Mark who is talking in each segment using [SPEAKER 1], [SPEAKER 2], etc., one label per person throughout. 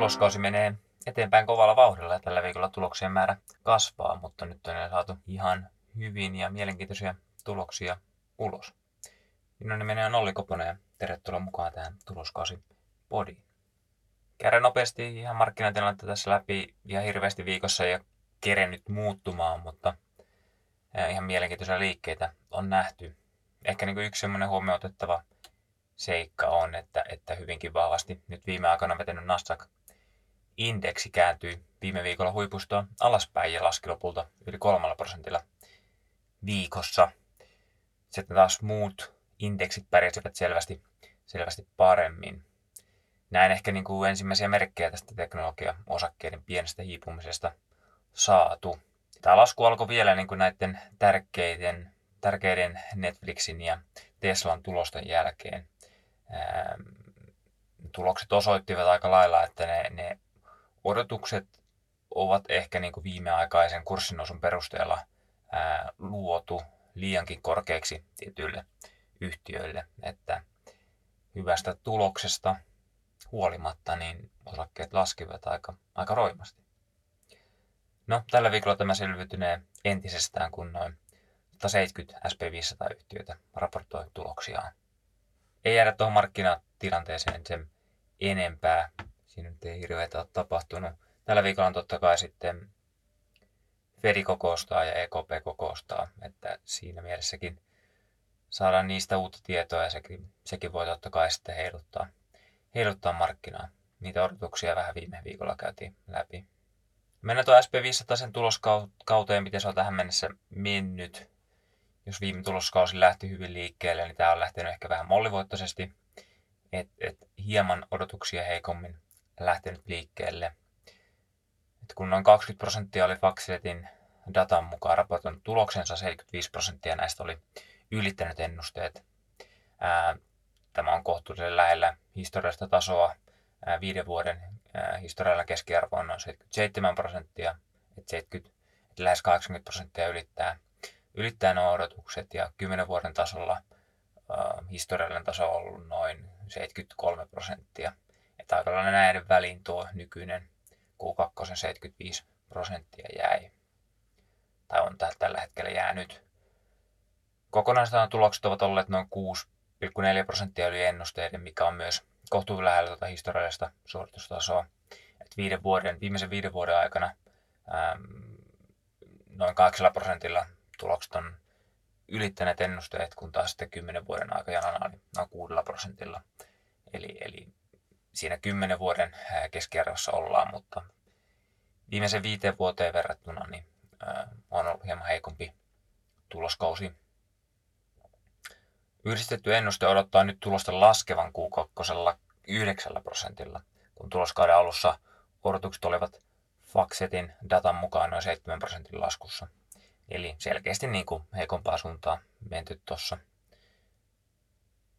[SPEAKER 1] tuloskausi menee eteenpäin kovalla vauhdilla ja tällä viikolla tuloksien määrä kasvaa, mutta nyt on saatu ihan hyvin ja mielenkiintoisia tuloksia ulos. Minun nimeni on Olli Koponen ja tervetuloa mukaan tähän tuloskausi podiin. Käydään nopeasti ihan markkinatilannetta tässä läpi ihan hirveästi viikossa ja kerennyt muuttumaan, mutta ihan mielenkiintoisia liikkeitä on nähty. Ehkä niin kuin yksi semmoinen huomioitettava seikka on, että, että hyvinkin vahvasti nyt viime aikoina vetänyt Nasdaq-indeksi kääntyi viime viikolla huipustoa alaspäin ja laski lopulta yli kolmalla prosentilla viikossa. Sitten taas muut indeksit pärjäsivät selvästi, selvästi paremmin. Näin ehkä niin kuin ensimmäisiä merkkejä tästä teknologia-osakkeiden pienestä hiipumisesta saatu. Tämä lasku alkoi vielä niin kuin näiden tärkeiden, tärkeiden Netflixin ja Teslan tulosten jälkeen. tulokset osoittivat aika lailla, että ne, ne odotukset ovat ehkä niin kuin viimeaikaisen kurssinousun perusteella ää, luotu liiankin korkeaksi tietyille yhtiöille, että hyvästä tuloksesta huolimatta niin osakkeet laskivat aika, aika roimasti. No, tällä viikolla tämä selviytynee entisestään, kun noin 170 SP500-yhtiötä raportoi tuloksiaan. Ei jäädä tuohon markkinatilanteeseen sen enempää. Siinä nyt ei hirveätä ole tapahtunut. Tällä viikolla on totta kai sitten Fedi kokoustaa ja EKP kokoustaa, että siinä mielessäkin saadaan niistä uutta tietoa ja sekin, sekin voi totta kai sitten heiluttaa, heiluttaa markkinaa. Niitä odotuksia vähän viime viikolla käytiin läpi. Mennään tuon SP500 sen tuloskauteen, miten se on tähän mennessä mennyt. Jos viime tuloskausi lähti hyvin liikkeelle, niin tämä on lähtenyt ehkä vähän mollivoittoisesti. Et, et hieman odotuksia heikommin lähtenyt liikkeelle. Et kun noin 20 prosenttia oli Faxetin datan mukaan raportoinut tuloksensa, 75 prosenttia näistä oli ylittänyt ennusteet. Ää, tämä on kohtuullisen lähellä historiallista tasoa. Ää, viiden vuoden ää, historialla keskiarvo on noin 77 prosenttia, että 70, että lähes 80 prosenttia ylittää, ylittää nuo odotukset ja 10 vuoden tasolla historiallinen taso on ollut noin 73 prosenttia. Aika lailla näiden väliin tuo nykyinen Q2 75 prosenttia jäi. Tai on tällä hetkellä jäänyt Kokonaisuudessaan tulokset ovat olleet noin 6,4 prosenttia yli ennusteiden, mikä on myös kohtuullisen lähellä tuota historiallista suoritustasoa. Et viiden vuoden, viimeisen viiden vuoden aikana äm, noin 8 prosentilla tulokset on ylittäneet ennusteet, kun taas sitten 10 vuoden aikajanana oli noin 6 prosentilla. Eli, eli siinä 10 vuoden keskiarvossa ollaan, mutta viimeisen viiteen vuoteen verrattuna niin, on ollut hieman heikompi tuloskausi Yhdistetty ennuste odottaa nyt tulosta laskevan Q2 9 prosentilla, kun tuloskauden alussa odotukset olivat Faxetin datan mukaan noin 7 prosentin laskussa. Eli selkeästi niin kuin heikompaa suuntaa menty tuossa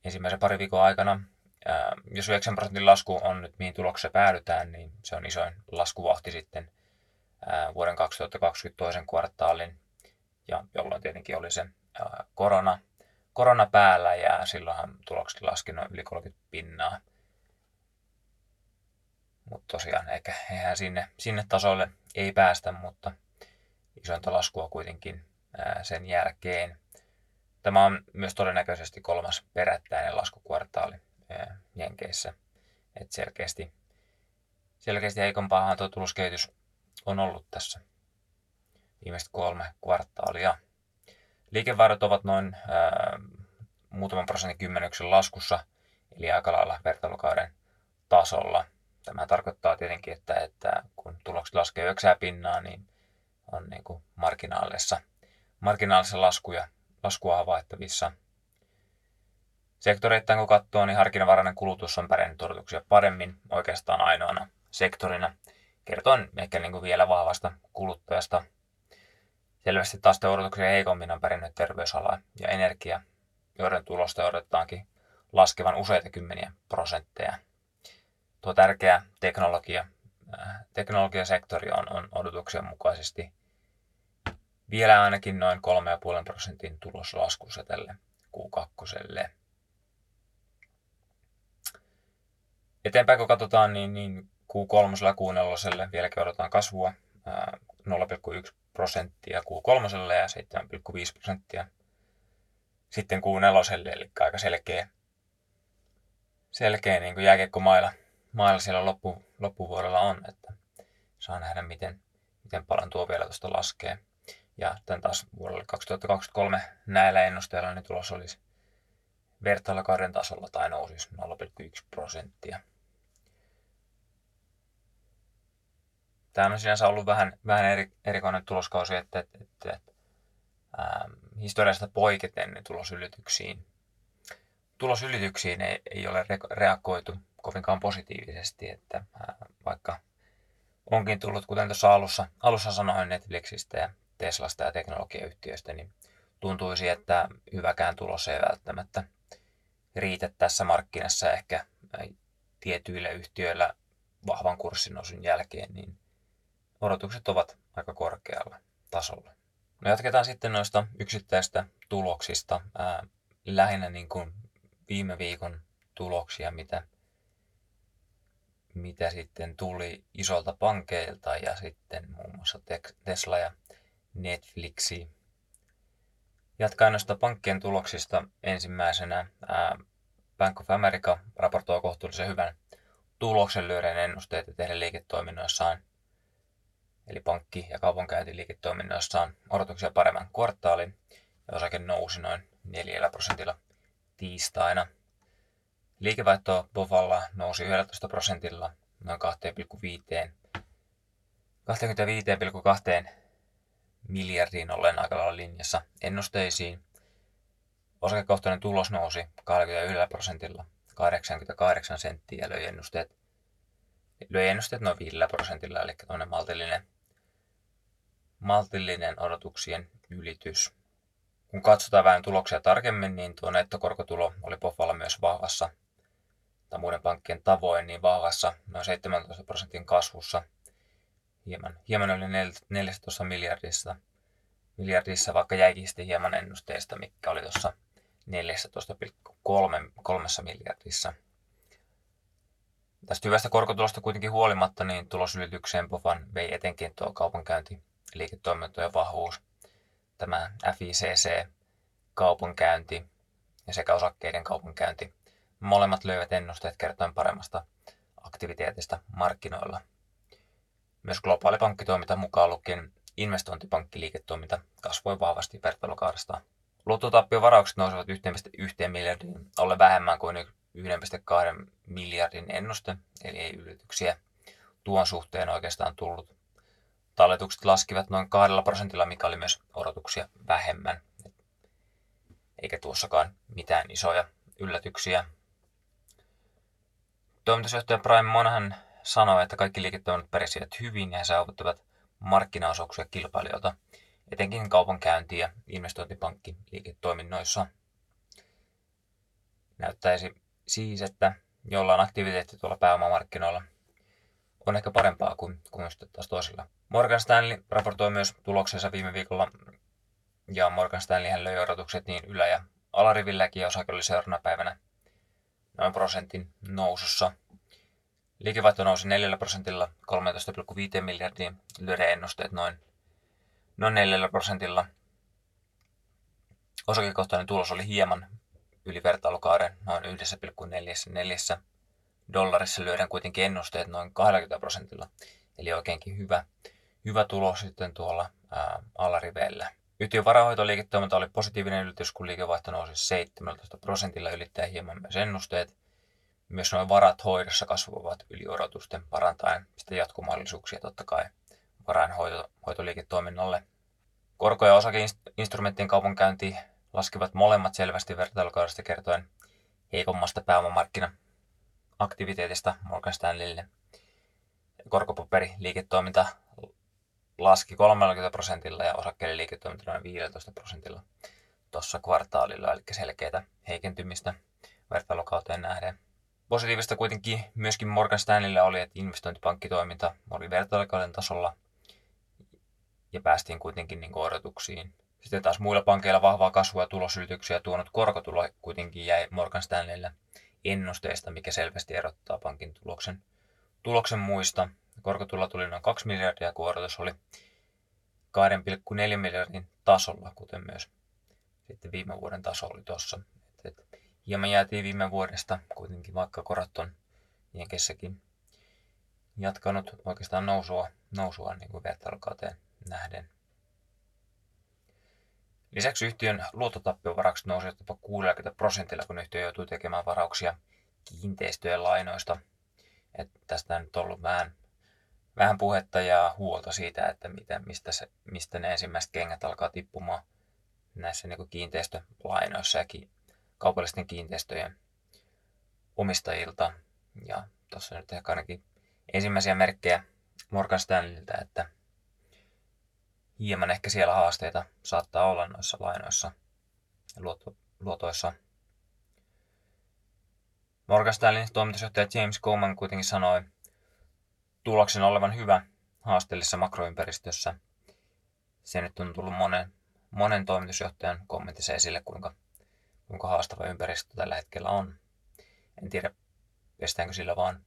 [SPEAKER 1] ensimmäisen pari viikon aikana. Ää, jos 9 prosentin lasku on nyt mihin tulokseen päädytään, niin se on isoin laskuvahti sitten ää, vuoden 2022 kvartaalin, ja jolloin tietenkin oli se ää, korona korona päällä ja silloinhan tulokset laski noin yli 30 pinnaa. Mutta tosiaan ehkä eihän sinne, sinne tasolle ei päästä, mutta isointa laskua kuitenkin ää, sen jälkeen. Tämä on myös todennäköisesti kolmas perättäinen laskukvartaali Jenkeissä. Et selkeästi, selkeästi heikompaahan tuo tuloskehitys on ollut tässä viimeiset kolme kvartaalia. Liikevaihdot ovat noin ää, muutaman prosentin kymmenyksen laskussa, eli aika lailla vertailukauden tasolla. Tämä tarkoittaa tietenkin, että, että kun tulokset laskee 9 pinnaa, niin on niin kuin marginaalissa laskuja, laskua havaittavissa. Sektoreittain kun katsoo, niin harkinnanvarainen kulutus on pärjännyt odotuksia paremmin oikeastaan ainoana sektorina. Kertoin ehkä niin kuin vielä vahvasta kuluttajasta Selvästi taas odotuksia heikommin on pärjännyt terveysala ja energia, joiden tulosta odotetaankin laskevan useita kymmeniä prosentteja. Tuo tärkeä teknologia, äh, teknologiasektori on, on odotuksen mukaisesti vielä ainakin noin 3,5 prosentin tuloslaskussa tälle Q2. Eteenpäin kun katsotaan, niin, niin Q3 ja Q4 vieläkin odotetaan kasvua 0,1 prosenttia Q3 ja 7,5 prosenttia sitten Q4, eli aika selkeä, selkeä niin kuin mailla siellä loppu, loppuvuodella on, että saa nähdä miten, miten paljon tuo vielä tuosta laskee. Ja tämän taas vuodelle 2023 näillä ennusteilla niin tulos olisi vertailakauden tasolla tai nousisi 0,1 prosenttia. Tämä on sinänsä ollut vähän, vähän eri, erikoinen tuloskausi, että, että, että, että ähm, historiasta poiketen niin tulosylityksiin, tulosylityksiin ei, ei ole reagoitu kovinkaan positiivisesti, että äh, vaikka onkin tullut, kuten tuossa alussa, alussa sanoin Netflixistä ja Teslasta ja teknologiayhtiöistä, niin tuntuisi, että hyväkään tulos ei välttämättä riitä tässä markkinassa ehkä äh, tietyillä yhtiöillä vahvan kurssinousun jälkeen, niin odotukset ovat aika korkealla tasolla. No jatketaan sitten noista yksittäistä tuloksista. Ää, lähinnä niin kuin viime viikon tuloksia, mitä, mitä sitten tuli isolta pankeilta ja sitten muun muassa Tesla ja Netflixi. Jatkaen noista pankkien tuloksista ensimmäisenä ää, Bank of America raportoi kohtuullisen hyvän tuloksen lyöden ennusteet ja tehdä liiketoiminnoissaan eli pankki- ja kaupankäyntiliiketoiminnoissa on odotuksia paremman kvartaalin ja osake nousi noin 4 prosentilla tiistaina. Liikevaihto Bovalla nousi 11 prosentilla noin 2,5 25,2 miljardiin ollen aika lailla linjassa ennusteisiin. Osakekohtainen tulos nousi 21 prosentilla 88 senttiä ja löi ennusteet, löi ennusteet noin 5 prosentilla, eli maltillinen maltillinen odotuksien ylitys. Kun katsotaan vähän tuloksia tarkemmin, niin tuo nettokorkotulo oli Pofalla myös vahvassa, tai muiden pankkien tavoin, niin vahvassa noin 17 prosentin kasvussa, hieman, hieman yli 14 miljardissa, miljardissa, vaikka jäikin sitten hieman ennusteesta, mikä oli tuossa 14,3 miljardissa. Tästä hyvästä korkotulosta kuitenkin huolimatta, niin tulosylitykseen Pofan vei etenkin tuo kaupankäynti liiketoimintojen vahvuus, tämä FICC, kaupankäynti ja sekä osakkeiden kaupankäynti. Molemmat löivät ennusteet kertoen paremmasta aktiviteetista markkinoilla. Myös globaali pankkitoiminta mukaan lukien investointipankkiliiketoiminta kasvoi vahvasti vertailukaudesta. Luottotappiovaraukset nousivat 1,1 miljardin alle vähemmän kuin 1,2 miljardin ennuste, eli ei yllätyksiä tuon suhteen oikeastaan tullut. Talletukset laskivat noin kahdella prosentilla, mikä oli myös odotuksia vähemmän. Eikä tuossakaan mitään isoja yllätyksiä. Toimitusjohtaja Brian Monahan sanoi, että kaikki liiketoiminnot perisivät hyvin ja he saavuttivat markkinaosuuksia kilpailijoilta, etenkin kaupankäynti- ja investointipankkiliiketoiminnoissa. Näyttäisi siis, että jollain aktiviteetti tuolla pääomamarkkinoilla on ehkä parempaa kuin, kuin taas toisilla Morgan Stanley raportoi myös tuloksensa viime viikolla, ja Morgan Stanley löi odotukset niin ylä- ja alarivilläkin, ja osake oli seuraavana päivänä noin prosentin nousussa. Liikevaihto nousi 4 prosentilla 13,5 miljardiin, lyöden ennusteet noin, noin 4 prosentilla. Osakekohtainen tulos oli hieman yli vertailukauden noin 1,44 dollarissa lyöden kuitenkin ennusteet noin 20 prosentilla, eli oikeinkin hyvä hyvä tulos sitten tuolla ää, alariveillä. Yhtiön varahoitoliiketoiminta oli positiivinen ylitys, kun liikevaihto nousi 17 prosentilla ylittää hieman myös ennusteet. Myös nuo varat hoidossa kasvavat yli odotusten parantaen sitä jatkomahdollisuuksia totta kai varainhoitoliiketoiminnalle. Korko- ja osakeinstrumenttien kaupankäynti laskivat molemmat selvästi vertailukaudesta kertoen heikommasta pääomamarkkina-aktiviteetista Morgan Stanleylle. Korkopaperiliiketoiminta laski 30 prosentilla ja osakkeiden liiketoiminta noin 15 prosentilla tuossa kvartaalilla, eli selkeää heikentymistä vertailukauteen nähden. Positiivista kuitenkin myöskin Morgan Stanleyllä oli, että investointipankkitoiminta oli vertailukauden tasolla ja päästiin kuitenkin niin odotuksiin. Sitten taas muilla pankeilla vahvaa kasvua ja tulosylityksiä tuonut korkotulo kuitenkin jäi Morgan Stanleyllä ennusteesta, mikä selvästi erottaa pankin tuloksen tuloksen muista. Korkotulla tuli noin 2 miljardia, kun odotus oli 2,4 miljardin tasolla, kuten myös sitten viime vuoden taso oli tuossa. Hieman jäätiin viime vuodesta kuitenkin, vaikka korot on Jenkessäkin jatkanut oikeastaan nousua, nousua niin kuin vertailukauteen nähden. Lisäksi yhtiön luottotappiovaraukset nousivat jopa 60 prosentilla, kun yhtiö joutui tekemään varauksia kiinteistöjen lainoista. Että tästä on nyt ollut vähän, vähän puhetta ja huolta siitä, että miten, mistä, se, mistä ne ensimmäiset kengät alkaa tippumaan näissä niin kiinteistölainoissa ja kaupallisten kiinteistöjen omistajilta. Ja tuossa nyt ehkä ainakin ensimmäisiä merkkejä Morgan Stanleyltä, että hieman ehkä siellä haasteita saattaa olla noissa lainoissa ja luoto, luotoissa. Morgan Stanleyn toimitusjohtaja James Coleman kuitenkin sanoi tuloksen olevan hyvä haasteellisessa makroympäristössä. Se nyt on tullut monen, monen toimitusjohtajan kommentissa esille, kuinka, kuinka haastava ympäristö tällä hetkellä on. En tiedä, pestäänkö sillä vaan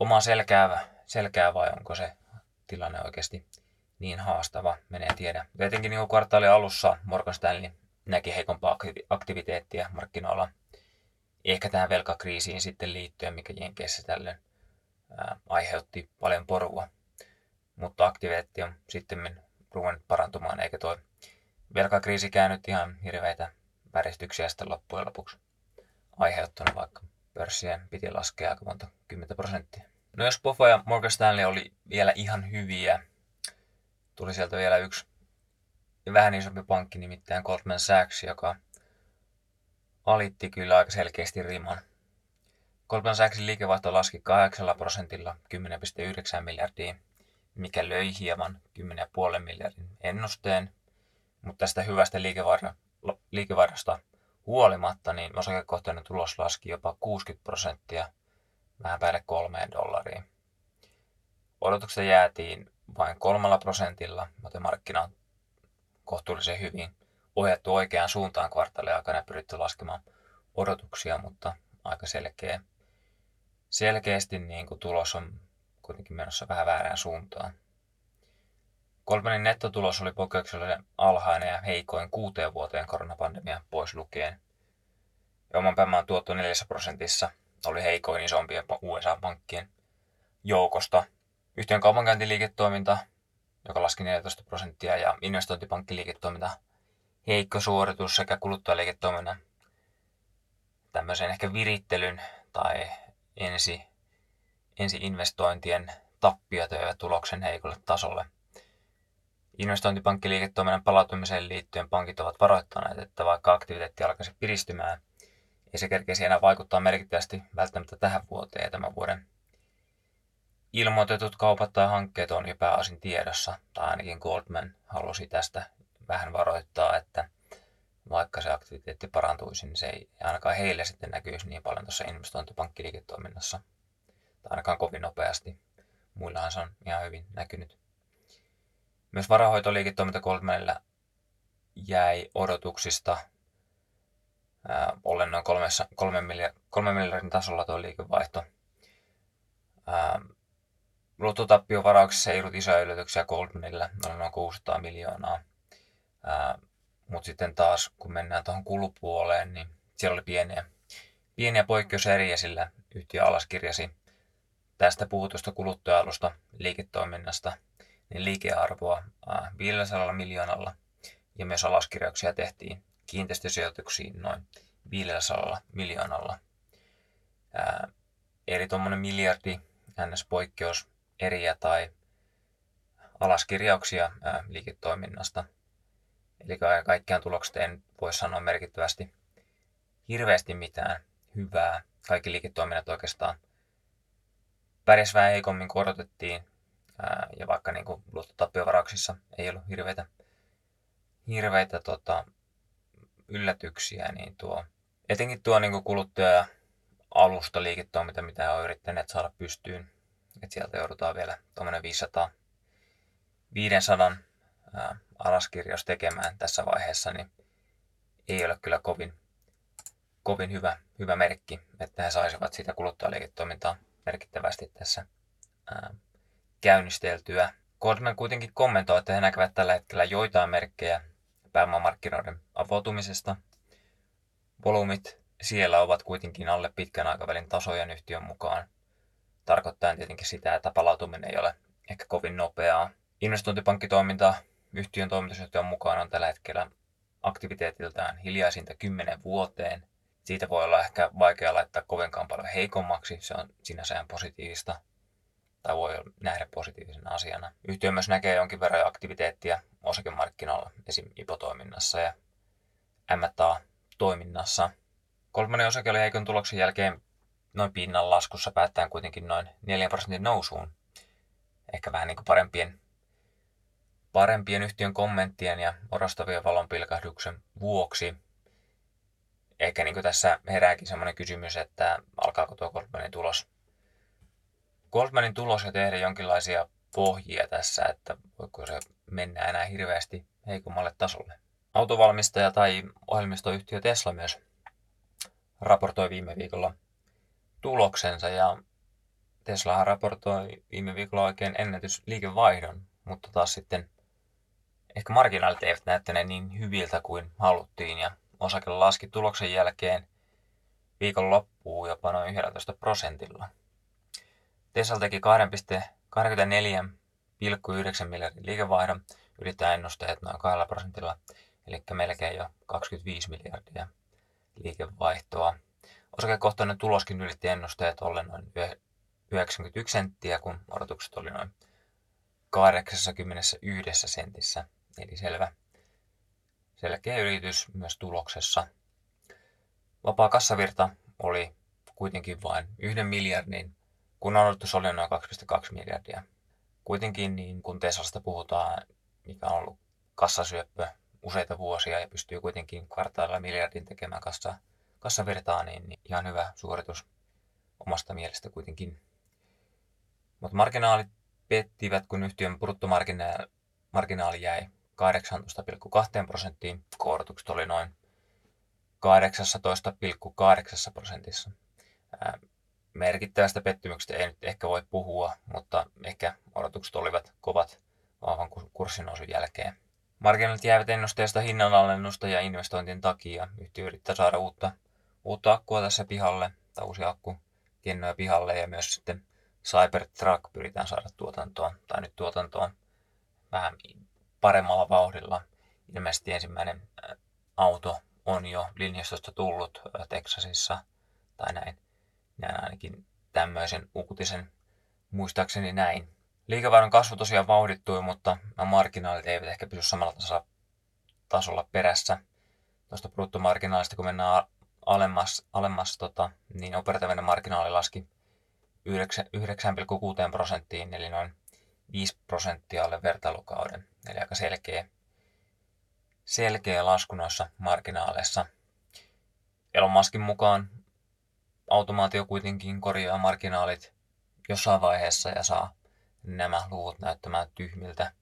[SPEAKER 1] omaa selkää, selkää vai onko se tilanne oikeasti niin haastava, menee tiedä. Tietenkin niin kvartaalin alussa Morgan Stanley näki heikompaa aktiviteettia markkinoilla. Ehkä tähän velkakriisiin sitten liittyen, mikä Jenkeissä tällöin aiheutti paljon porua. Mutta aktiviteetti on sitten ruvennut parantumaan, eikä tuo velkakriisi käynyt ihan hirveitä väristyksiä sitten loppujen lopuksi aiheuttanut, vaikka pörssien piti laskea aika monta 10 prosenttia. No jos Poffa ja Morgan Stanley oli vielä ihan hyviä, tuli sieltä vielä yksi vähän isompi pankki, nimittäin Goldman Sachs, joka alitti kyllä aika selkeästi riman. Goldman Sachsin liikevaihto laski 8 prosentilla 10,9 miljardia, mikä löi hieman 10,5 miljardin ennusteen, mutta tästä hyvästä liikevaihdosta huolimatta, niin osakekohtainen tulos laski jopa 60 prosenttia vähän päälle kolmeen dollariin. Odotukset jäätiin vain kolmella prosentilla, joten markkina on kohtuullisen hyvin ohjattu oikeaan suuntaan kvartaalin aikana ja pyritty laskemaan odotuksia, mutta aika selkeä, selkeästi niin kuin tulos on kuitenkin menossa vähän väärään suuntaan. Kolmannen nettotulos oli poikkeuksellisen alhainen ja heikoin kuuteen vuoteen koronapandemia pois lukien. Ja oman pääoman tuotto 4 prosentissa oli heikoin isompien USA-pankkien joukosta. Yhtiön kaupankäyntiliiketoiminta, joka laski 14 prosenttia, ja investointipankkiliiketoiminta heikko suoritus sekä kuluttajaliiketoiminnan tämmöisen ehkä virittelyn tai ensi, ensi investointien tappiot ja tuloksen heikolle tasolle. Investointipankkiliiketoiminnan palautumiseen liittyen pankit ovat varoittaneet, että vaikka aktiviteetti alkaisi piristymään, ei se kerkeisi enää vaikuttaa merkittävästi välttämättä tähän vuoteen ja tämän vuoden ilmoitetut kaupat tai hankkeet on jo pääosin tiedossa, tai ainakin Goldman halusi tästä vähän varoittaa, että vaikka se aktiviteetti parantuisi, niin se ei ainakaan heille sitten näkyisi niin paljon tuossa investointipankkiliiketoiminnassa, tai ainakaan kovin nopeasti. Muillahan se on ihan hyvin näkynyt. Myös varahoitoliiketoiminta Goldmanilla jäi odotuksista ää, ollen noin kolmessa, kolme, miljardin, kolme miljardin tasolla tuo liikevaihto. Luottotappion ei ollut isoja yllätyksiä Goldmanilla, oli noin 600 miljoonaa. Mutta sitten taas, kun mennään tuohon kulupuoleen, niin siellä oli pieniä, pieniä poikkeuseriä, sillä yhtiö alaskirjasi tästä puhutusta kuluttajalusta liiketoiminnasta niin liikearvoa 500 miljoonalla ja myös alaskirjauksia tehtiin kiinteistösijoituksiin noin 500 miljoonalla. Ää, eli tuommoinen miljardi NS-poikkeus eriä tai alaskirjauksia ää, liiketoiminnasta. Eli kaikkiaan tulokset en voi sanoa merkittävästi hirveästi mitään hyvää. Kaikki liiketoiminnat oikeastaan pärjäs vähän heikommin kuin odotettiin. Ää, ja vaikka niin luottotappiovaraksissa ei ollut hirveitä, hirveitä tota, yllätyksiä, niin tuo, etenkin tuo niin kuluttaja alusta liiketoiminta, mitä on yrittäneet saada pystyyn, että sieltä joudutaan vielä tuommoinen 500, 500 ää, alaskirjaus tekemään tässä vaiheessa, niin ei ole kyllä kovin, kovin hyvä, hyvä merkki, että he saisivat sitä kuluttajaliiketoimintaa merkittävästi tässä ää, käynnisteltyä. Goldman kuitenkin kommentoi, että he näkevät tällä hetkellä joitain merkkejä pääomamarkkinoiden avautumisesta. Volyymit siellä ovat kuitenkin alle pitkän aikavälin tasojen yhtiön mukaan, tarkoittaen tietenkin sitä, että palautuminen ei ole ehkä kovin nopeaa. Investointipankkitoiminta yhtiön toimitusjohtajan mukaan on tällä hetkellä aktiviteetiltaan hiljaisinta 10 vuoteen. Siitä voi olla ehkä vaikea laittaa kovinkaan paljon heikommaksi, se on sinänsä ihan positiivista tai voi nähdä positiivisena asiana. Yhtiö myös näkee jonkin verran aktiviteettia osakemarkkinoilla, esim. IPO-toiminnassa ja M&A-toiminnassa. Kolmannen osake oli heikon tuloksen jälkeen noin pinnan laskussa päättäen kuitenkin noin 4 prosentin nousuun. Ehkä vähän niin kuin parempien, parempien yhtiön kommenttien ja orastavien valonpilkahduksen vuoksi. Ehkä niin kuin tässä herääkin sellainen kysymys, että alkaako tuo Goldmanin tulos Goldmanin tulos ja tehdä jonkinlaisia pohjia tässä, että voiko se mennä enää hirveästi heikommalle tasolle. Autovalmistaja tai ohjelmistoyhtiö Tesla myös raportoi viime viikolla tuloksensa ja Tesla raportoi viime viikolla oikein ennätysliikevaihdon, mutta taas sitten ehkä marginaalit eivät näyttäneet niin hyviltä kuin haluttiin ja osake laski tuloksen jälkeen viikon loppuun jopa noin 11 prosentilla. Tesla teki 2,24,9 miljardin liikevaihdon, ylittää ennusteet noin 2 prosentilla, eli melkein jo 25 miljardia liikevaihtoa. Osakekohtainen tuloskin ylitti ennusteet ollen noin 91 senttiä, kun odotukset oli noin 81 sentissä, eli selvä, selkeä ylitys myös tuloksessa. Vapaa kassavirta oli kuitenkin vain yhden miljardin kun odotus oli noin 2,2 miljardia. Kuitenkin niin kun Teslasta puhutaan, mikä on ollut kassasyöppö useita vuosia ja pystyy kuitenkin kvartaalilla miljardin tekemään kassa, kassavirtaa, niin, niin ihan hyvä suoritus omasta mielestä kuitenkin. Mutta marginaalit pettivät, kun yhtiön bruttomarginaali jäi 18,2 prosenttiin. Korotukset oli noin 18,8 prosentissa merkittävästä pettymyksestä ei nyt ehkä voi puhua, mutta ehkä odotukset olivat kovat vahvan kurssinousun jälkeen. Markkinat jäävät ennusteesta hinnanalennusta ja investointien takia. Yhtiö yrittää saada uutta, uutta akkua tässä pihalle, tai uusia akkukennoja pihalle, ja myös sitten Cybertruck pyritään saada tuotantoon, tai nyt tuotantoon vähän paremmalla vauhdilla. Ilmeisesti ensimmäinen auto on jo linjastosta tullut Texasissa, tai näin Näin ainakin tämmöisen uutisen muistaakseni näin. Liikevaihdon kasvu tosiaan vauhdittui, mutta marginaalit eivät ehkä pysy samalla tasolla, tasolla perässä. Tuosta bruttomarginaalista, kun mennään alemmas, alemmas tota, niin operatiivinen marginaali laski 9,6 prosenttiin, eli noin 5 prosenttia alle vertailukauden. Eli aika selkeä, selkeä lasku noissa marginaaleissa. Elon Muskin mukaan automaatio kuitenkin korjaa marginaalit jossain vaiheessa ja saa nämä luvut näyttämään tyhmiltä,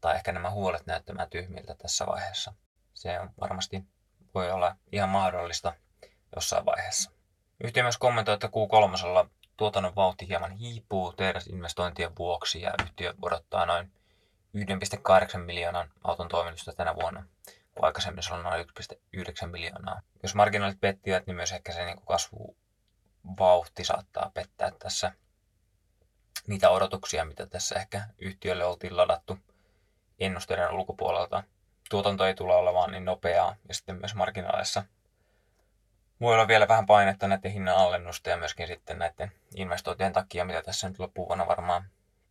[SPEAKER 1] tai ehkä nämä huolet näyttämään tyhmiltä tässä vaiheessa. Se on varmasti voi olla ihan mahdollista jossain vaiheessa. Yhtiö myös kommentoi, että Q3 tuotannon vauhti hieman hiipuu tehdasinvestointien vuoksi ja yhtiö odottaa noin 1,8 miljoonan auton toimitusta tänä vuonna, kun aikaisemmin se oli noin 1,9 miljoonaa. Jos marginaalit pettivät, niin myös ehkä se niin kasvu vauhti saattaa pettää tässä niitä odotuksia, mitä tässä ehkä yhtiölle oltiin ladattu ennusteiden ulkopuolelta. Tuotanto ei tule olemaan niin nopeaa ja sitten myös marginaalissa voi olla vielä vähän painetta näiden hinnan allennusta ja myöskin sitten näiden investointien takia, mitä tässä nyt loppuvuonna varmaan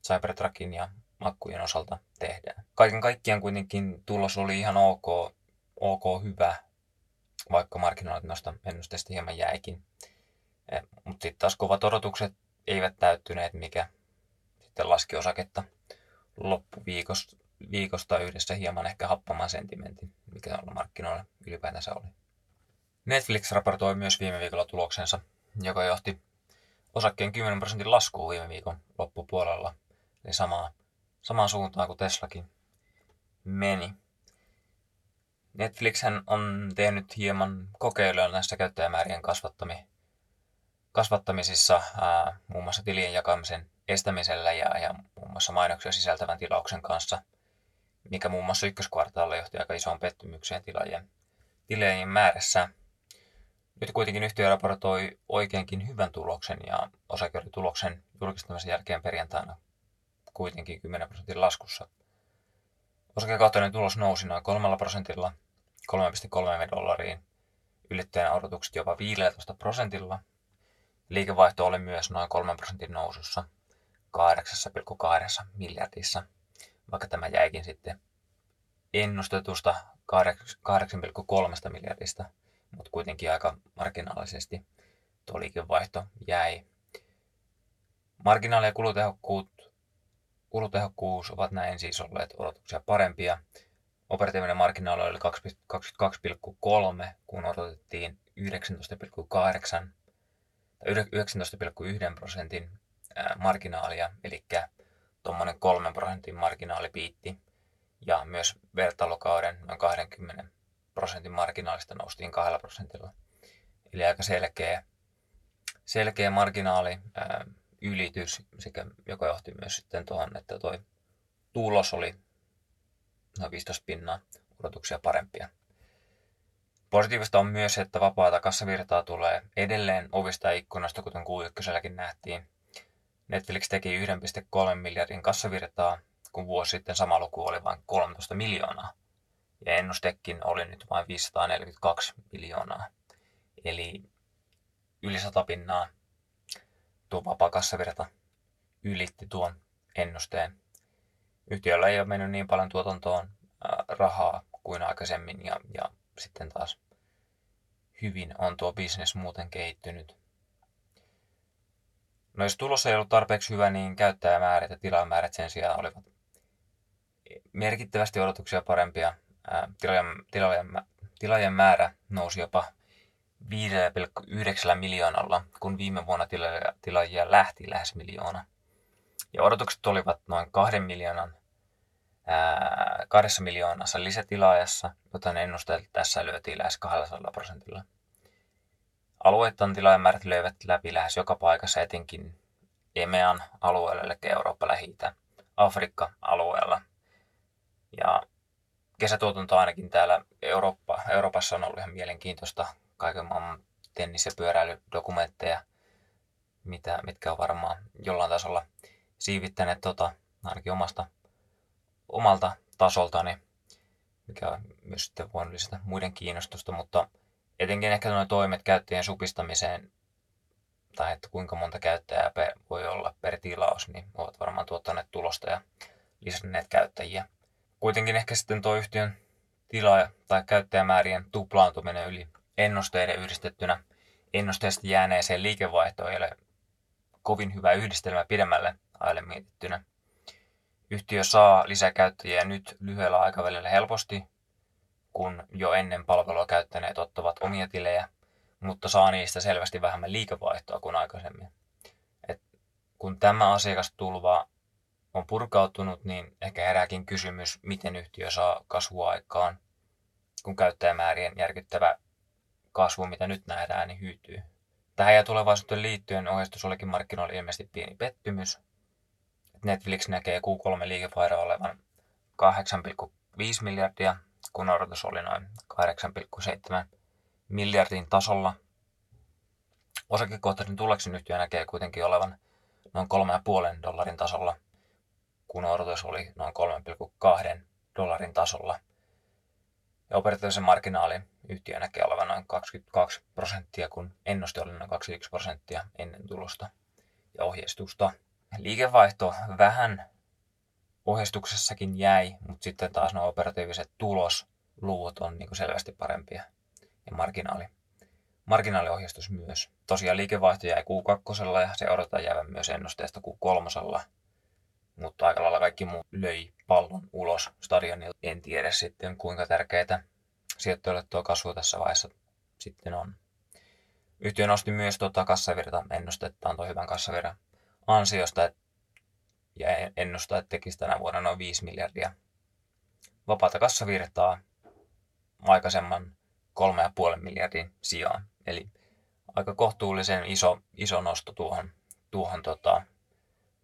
[SPEAKER 1] Cybertruckin ja akkujen osalta tehdään. Kaiken kaikkiaan kuitenkin tulos oli ihan ok, ok hyvä, vaikka marginaalit noista ennusteista hieman jäikin. Eh, Mutta sitten taas kovat odotukset eivät täyttyneet, mikä sitten laski osaketta loppuviikosta viikosta yhdessä hieman ehkä happaman sentimentin, mikä olla markkinoilla ylipäätänsä oli. Netflix raportoi myös viime viikolla tuloksensa, joka johti osakkeen 10 prosentin laskuun viime viikon loppupuolella. Eli samaa, samaan suuntaan kuin Teslakin meni. Netflix on tehnyt hieman kokeiluja näissä käyttäjämäärien kasvattamisissa, ää, muun muassa tilien jakamisen estämisellä ja, ja muun muassa mainoksia sisältävän tilauksen kanssa, mikä muun muassa ykköskvartaalilla johti aika isoon pettymykseen tilaajien, tilaajien määrässä. Nyt kuitenkin yhtiö raportoi oikeinkin hyvän tuloksen ja tuloksen julkistamisen jälkeen perjantaina kuitenkin 10 prosentin laskussa. Osakekohtainen tulos nousi noin 3 prosentilla 3,3 dollariin, ylittäen odotukset jopa 15 prosentilla. Liikevaihto oli myös noin 3 prosentin nousussa 8,2 miljardissa, vaikka tämä jäikin sitten ennustetusta 8,3 miljardista, mutta kuitenkin aika marginaalisesti tuo liikevaihto jäi. Marginaali- ja kulutehokkuus, kulutehokkuus ovat näin siis olleet odotuksia parempia. Operatiivinen marginaali oli 22,3, kun odotettiin 19,8 19,1 prosentin marginaalia, eli tuommoinen 3 prosentin marginaalipiitti. Ja myös vertailukauden noin 20 prosentin marginaalista noustiin 2 prosentilla. Eli aika selkeä, selkeä marginaali ää, ylitys, sekä, joka johti myös sitten tuohon, että tuo tulos oli noin 15 pinnaa odotuksia parempia. Positiivista on myös, että vapaata kassavirtaa tulee edelleen ovista ja ikkunasta, kuten Q1 nähtiin. Netflix teki 1,3 miljardin kassavirtaa, kun vuosi sitten sama luku oli vain 13 miljoonaa. Ja ennustekin oli nyt vain 542 miljoonaa. Eli yli 100 pinnaa tuo vapaa kassavirta ylitti tuon ennusteen. Yhtiöllä ei ole mennyt niin paljon tuotantoon rahaa kuin aikaisemmin ja, ja sitten taas hyvin on tuo bisnes muuten kehittynyt. No jos tulos ei ollut tarpeeksi hyvä, niin käyttäjämäärät ja tilamäärät sen sijaan olivat merkittävästi odotuksia parempia. Tilaajien, tilaajien, tilaajien määrä nousi jopa 5,9 miljoonalla, kun viime vuonna tilaajia lähti lähes miljoona. Ja odotukset olivat noin 2 miljoonan kahdessa miljoonassa lisätilaajassa, joten ennusteet tässä lyötiin lähes 200 prosentilla. Alueittain tilaajamäärät löivät läpi lähes joka paikassa, etenkin EMEAN alueella, eli Eurooppa lähi Afrikka-alueella. Ja kesätuotanto ainakin täällä Eurooppa, Euroopassa on ollut ihan mielenkiintoista kaiken maailman tennis- ja pyöräilydokumentteja, mitä, mitkä on varmaan jollain tasolla siivittäneet tota, ainakin omasta omalta tasoltani, mikä on myös sitten voinut lisätä muiden kiinnostusta, mutta etenkin ehkä nuo toimet käyttäjien supistamiseen tai että kuinka monta käyttäjää per, voi olla per tilaus, niin ovat varmaan tuottaneet tulosta ja lisänneet käyttäjiä. Kuitenkin ehkä sitten tuo yhtiön tila- tai käyttäjämäärien tuplaantuminen yli ennusteiden yhdistettynä ennusteesta jääneeseen liikevaihtoon ei ole kovin hyvä yhdistelmä pidemmälle ajalle mietittynä. Yhtiö saa lisäkäyttäjiä nyt lyhyellä aikavälillä helposti, kun jo ennen palvelua käyttäneet ottavat omia tilejä, mutta saa niistä selvästi vähemmän liikevaihtoa kuin aikaisemmin. Et kun tämä asiakastulva on purkautunut, niin ehkä herääkin kysymys, miten yhtiö saa kasvua aikaan, kun käyttäjämäärien järkyttävä kasvu, mitä nyt nähdään, niin hyytyy. Tähän ja tulevaisuuteen liittyen ohjeistus olikin markkinoilla ilmeisesti pieni pettymys, Netflix näkee Q3 liikevaihdon olevan 8,5 miljardia, kun odotus oli noin 8,7 miljardin tasolla. Osakekohtaisen tuloksen yhtiö näkee kuitenkin olevan noin 3,5 dollarin tasolla, kun odotus oli noin 3,2 dollarin tasolla. Ja operatiivisen marginaalin yhtiö näkee olevan noin 22 prosenttia, kun ennuste oli noin 21 prosenttia ennen tulosta ja ohjeistusta liikevaihto vähän ohjeistuksessakin jäi, mutta sitten taas nuo operatiiviset tulosluvut on niin kuin selvästi parempia ja marginaali. Marginaaliohjeistus myös. Tosiaan liikevaihto jäi Q2 ja se odotetaan jäävän myös ennusteesta Q3, mutta aika lailla kaikki muu löi pallon ulos stadionilla. En tiedä sitten kuinka tärkeää sijoittajille tuo kasvu tässä vaiheessa sitten on. Yhtiö nosti myös tuota kassavirta ennustettaan tuo hyvän kassavirran ansiosta ja ennustaa, että tekisi tänä vuonna noin 5 miljardia vapaata kassavirtaa aikaisemman 3,5 miljardin sijaan. Eli aika kohtuullisen iso, iso nosto tuohon, tuohon tota,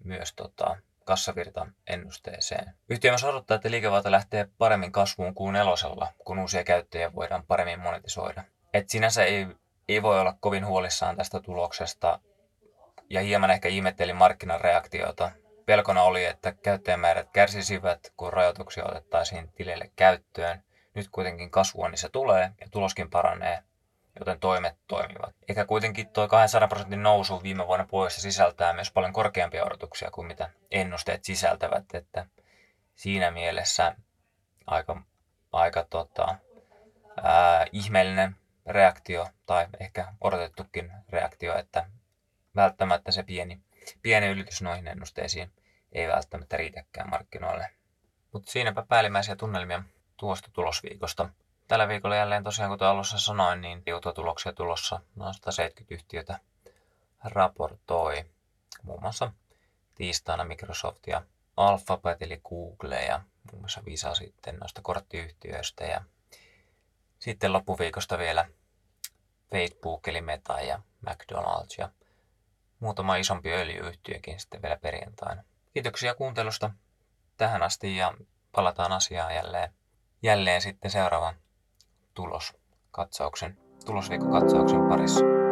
[SPEAKER 1] myös tota, kassavirta ennusteeseen. Yhtiö myös odottaa, että liikevaihto lähtee paremmin kasvuun kuin nelosella, kun uusia käyttäjiä voidaan paremmin monetisoida. Et sinänsä ei, ei voi olla kovin huolissaan tästä tuloksesta ja hieman ehkä ihmettelin markkinan reaktiota. Pelkona oli, että käyttäjämäärät kärsisivät, kun rajoituksia otettaisiin tileille käyttöön. Nyt kuitenkin kasvua niissä tulee ja tuloskin paranee, joten toimet toimivat. Eikä kuitenkin tuo 200 prosentin nousu viime vuonna puolessa sisältää myös paljon korkeampia odotuksia kuin mitä ennusteet sisältävät, että siinä mielessä aika, aika tota, ää, ihmeellinen reaktio tai ehkä odotettukin reaktio, että välttämättä se pieni, pieni ylitys noihin ennusteisiin ei välttämättä riitäkään markkinoille. Mutta siinäpä päällimmäisiä tunnelmia tuosta tulosviikosta. Tällä viikolla jälleen tosiaan, kuten alussa sanoin, niin tuloksia tulossa noin 170 yhtiötä raportoi. Muun muassa tiistaina Microsoft ja Alphabet eli Google ja muun muassa Visa sitten noista korttiyhtiöistä ja sitten loppuviikosta vielä Facebook eli Meta ja McDonald's ja muutama isompi öljyyhtiökin sitten vielä perjantaina. Kiitoksia kuuntelusta tähän asti ja palataan asiaan jälleen, jälleen sitten seuraavan tuloskatsauksen, tulosviikkokatsauksen parissa.